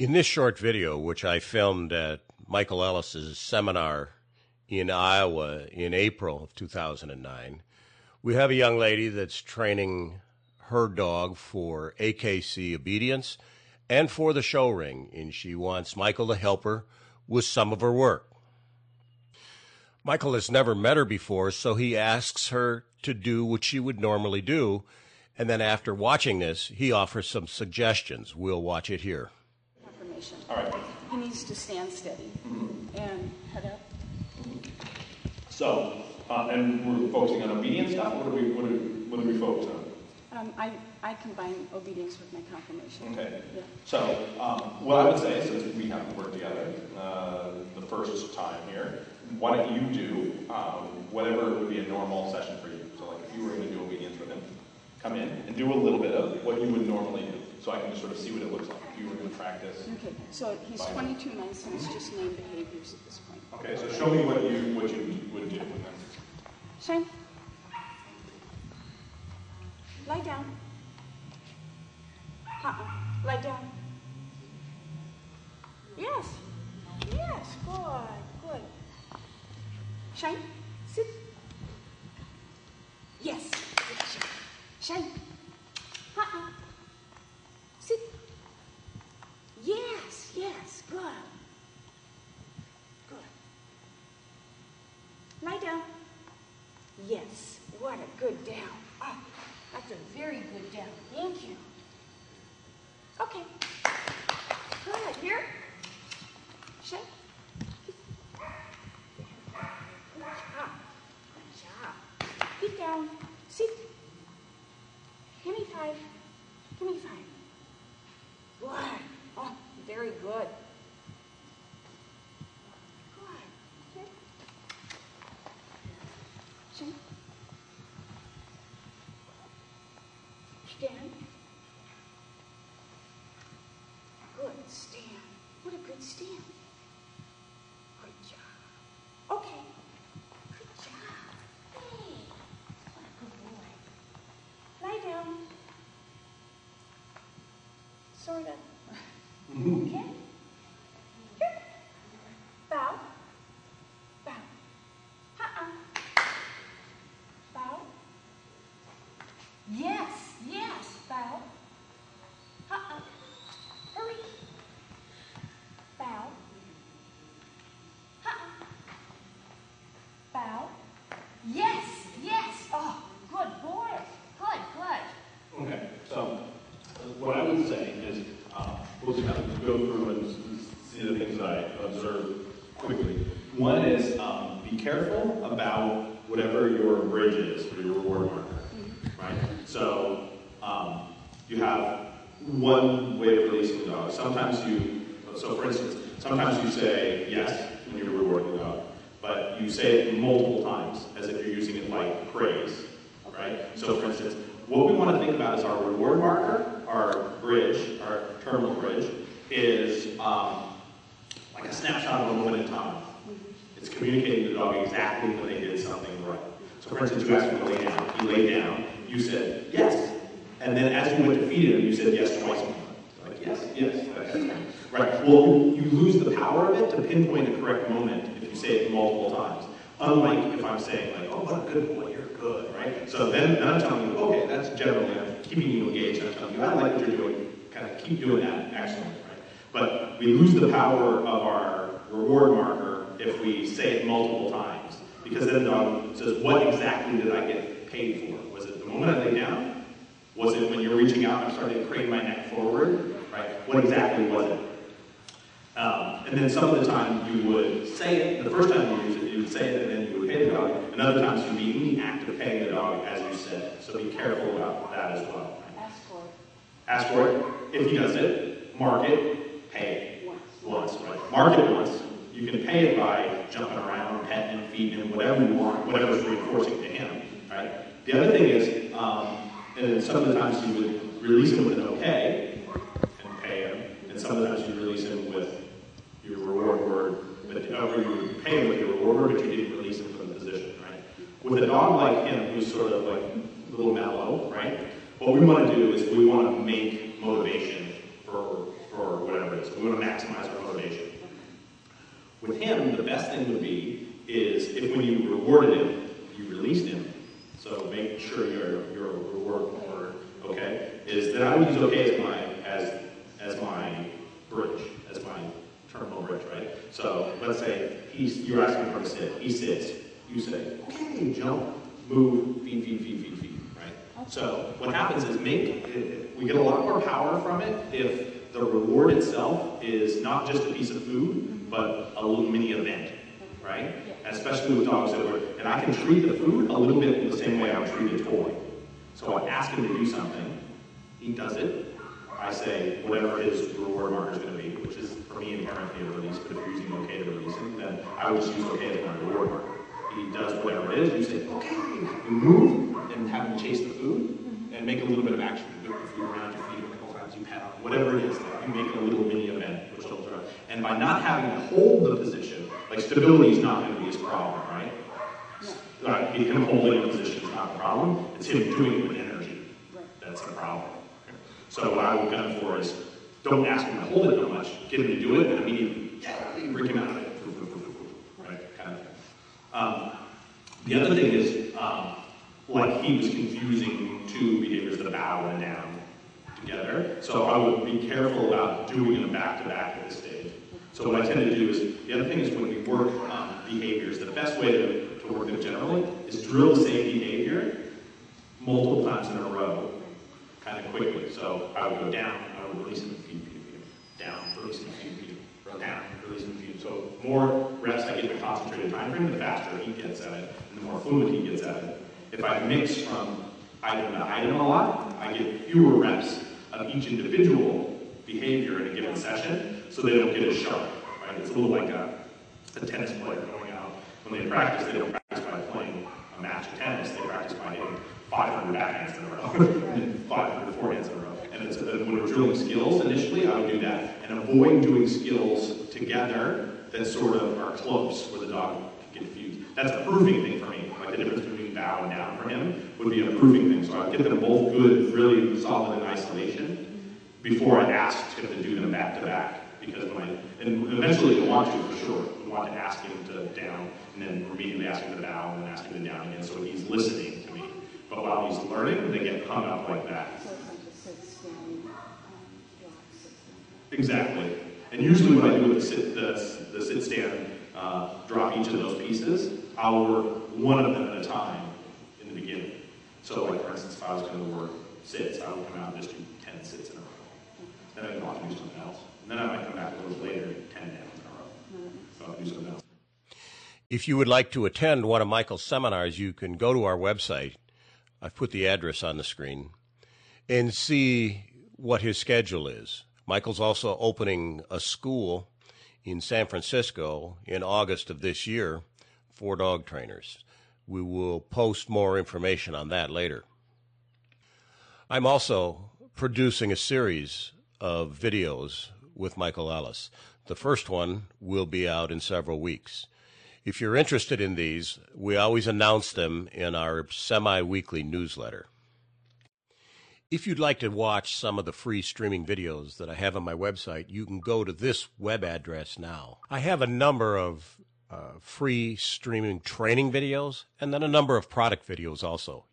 In this short video, which I filmed at Michael Ellis's seminar in Iowa in April of 2009, we have a young lady that's training her dog for AKC obedience and for the show ring, and she wants Michael to help her with some of her work. Michael has never met her before, so he asks her to do what she would normally do, and then after watching this, he offers some suggestions. We'll watch it here. Affirmation. All right. He needs to stand steady and head up. So, uh, and we're focusing on obedience stuff. What are we what are, what are we focused on? Um, I, I combine obedience with my confirmation. Okay. Yeah. So, um, what I would say, since we haven't worked together uh, the first time here, why don't you do um, whatever would be a normal session for you? So, like if you were going to do obedience with him, come in and do a little bit of what you would normally do, so I can just sort of see what it looks like if you were doing practice. Okay, so he's 22 months and it's just named behaviors at this point. Okay, so show me what you what you would do with him. Shane? Lie down. Uh-uh. Lie down. Yes. Yes. Good. Good. Shine. Sit. Yes. Shine. Uh-uh. Sit. Yes. Yes. Good. Good. Lie down. Yes. What a good down. Oh, that's a very good down. Thank you. Okay. Good. Here. Shake. Good job. Good job. Get down. Sit. Give me five. Give me five. Good. Oh, very. Good. Here. Shake. Stand. Good stand. What a good stand. Good job. Okay. Good job. Hey. What a good boy. Lie down. Sort of. Okay. Here. Bow. Bow. Uh-uh. Bow. Yes, yes, bow. Uh-uh. Hurry. Bow. Uh-uh. Bow. Yes, yes. Oh, good boy. Good, good. Okay, so uh, what I would say is, uh, we'll just kind of go through and s- s- see the things that I observe quickly. One is, um, be careful about whatever your bridge is for your reward marker, right? So, um, you have one way of releasing the dog. Sometimes you, so for instance, sometimes you say yes when you're rewarding the dog, but you say it multiple times as if you're using it like praise, right? So for instance, what we want to think about is our reward marker, our bridge, our terminal bridge, is um, like a snapshot of a moment in time. It's communicating to the dog exactly when they did something right. So for instance, you asked him to lay down. He laid down. You said yes. And then as you went to feed him, you said yes twice more. Like yes, yes, right. Well, you lose the power of it to pinpoint the correct moment if you say it multiple times. Unlike if I'm saying like, oh, what a good boy, you're good, right? So then, then I'm telling you, okay, that's generally I'm keeping you engaged. I'm telling you, I like what you're doing. Kind of keep doing that. Excellent, right? But we lose the power of our reward marker if we say it multiple times. Because then the dog says, what exactly did I get paid for? Was it the moment I lay down? Was it when you're reaching out and starting to crane my neck forward? Right? What exactly was it? Um, and then some of the time you would say it, the first time you use it, you would say it and then you would pay the dog. And other times you'd be in the act of paying the dog as you said. So be careful about that as well. Ask for it Ask for it. If he does it, mark it, pay it once. once, right? Mark it once. You can pay it by jumping around, petting him, feeding him, whatever you want, whatever's reinforcing to him, right? The other thing is, um, and then some of the times you would release him with an okay and pay him, and some of the times you release him with your reward word, but or you would pay him with your reward word, but you didn't release him from the position, right? With a dog like him, who's sort of like a little mellow, right? What we want to do is we want to make motivation for, for whatever it is. We want to maximize our motivation. With him, the best thing would be is if when you rewarded him, you released him. So make sure your your reward order, okay, is that I would use okay as my as as my bridge, as my terminal bridge, right? So let's say he's you're asking for a sit. He sits. You say, okay, jump, move, feed, feed, feed, feed, feed, right? So what happens is make we get a lot more power from it if the reward itself is not just a piece of food, but a little mini event, right? Especially with dogs that were, and I can treat the food a little bit in the same way I would treat a toy. So I ask him to do something, he does it. I say whatever his reward marker is going to be, which is for me inherently a release, but if you're using okay to release him, then I would just use okay as my reward marker. He does whatever it is, you say, okay, you move, and have him chase the food, and make a little bit of action. You whip the food around, you feed him a couple times, you pet on whatever it is, you make a little mini event, for throw. And by not having to hold the position, like stability is not going to be his problem, right? Uh, him holding the position is not the problem. It's him doing it So what I would gun for is don't ask him to hold it too much. Get him to do it, and immediately yeah, break him out of it. Right, kind of thing. Um, the other thing is, um, like he was confusing two behaviors, the bow and down, together. So I would be careful about doing them back to back at this stage. So what I tend to do is, the other thing is when we work um, behaviors, the best way to, to work them generally is drill the same behavior multiple times in a row, kind of quickly. So I would go down, I would release him, feed, feed, feed, down, release him, feed, feed, down, release him, feed. So more reps I get in a concentrated time frame, the faster he gets at it, and the more fluid he gets at it. If I mix from item to item a lot, I get fewer reps of each individual behavior in a given session, so they don't get as sharp. Right? It's a little like a, a tennis player going out. When they practice, they don't practice by playing a match of tennis. They practice by hitting 500 backhands in a row and 500 forehands in a row. And it's, uh, when we're drilling skills initially, I would do that and avoid doing skills together that sort of are close, where the dog can get confused. That's a proving thing for me. Like the difference between bow and down for him would be a proving thing. So I would get them both good, really solid in isolation before I asked him to do them back to back. Because when I, and eventually you'll want to for sure. You want to ask him to down, and then immediately ask him to bow, and then ask him to down again, so he's listening. But while he's learning, they get hung up like that. Exactly. And usually what I do with the sit, the, the sit stand, uh, drop each of those pieces, I'll work one of them at a time in the beginning. So like for instance, if I was going to work sits, I would come out and just do 10 sits in a row. Then I'd go off and do something else. And then I might come back a little later and 10 downs in a row. So I'll do something else. If you would like to attend one of Michael's seminars, you can go to our website. I've put the address on the screen and see what his schedule is. Michael's also opening a school in San Francisco in August of this year for dog trainers. We will post more information on that later. I'm also producing a series of videos with Michael Ellis. The first one will be out in several weeks. If you're interested in these, we always announce them in our semi weekly newsletter. If you'd like to watch some of the free streaming videos that I have on my website, you can go to this web address now. I have a number of uh, free streaming training videos and then a number of product videos also.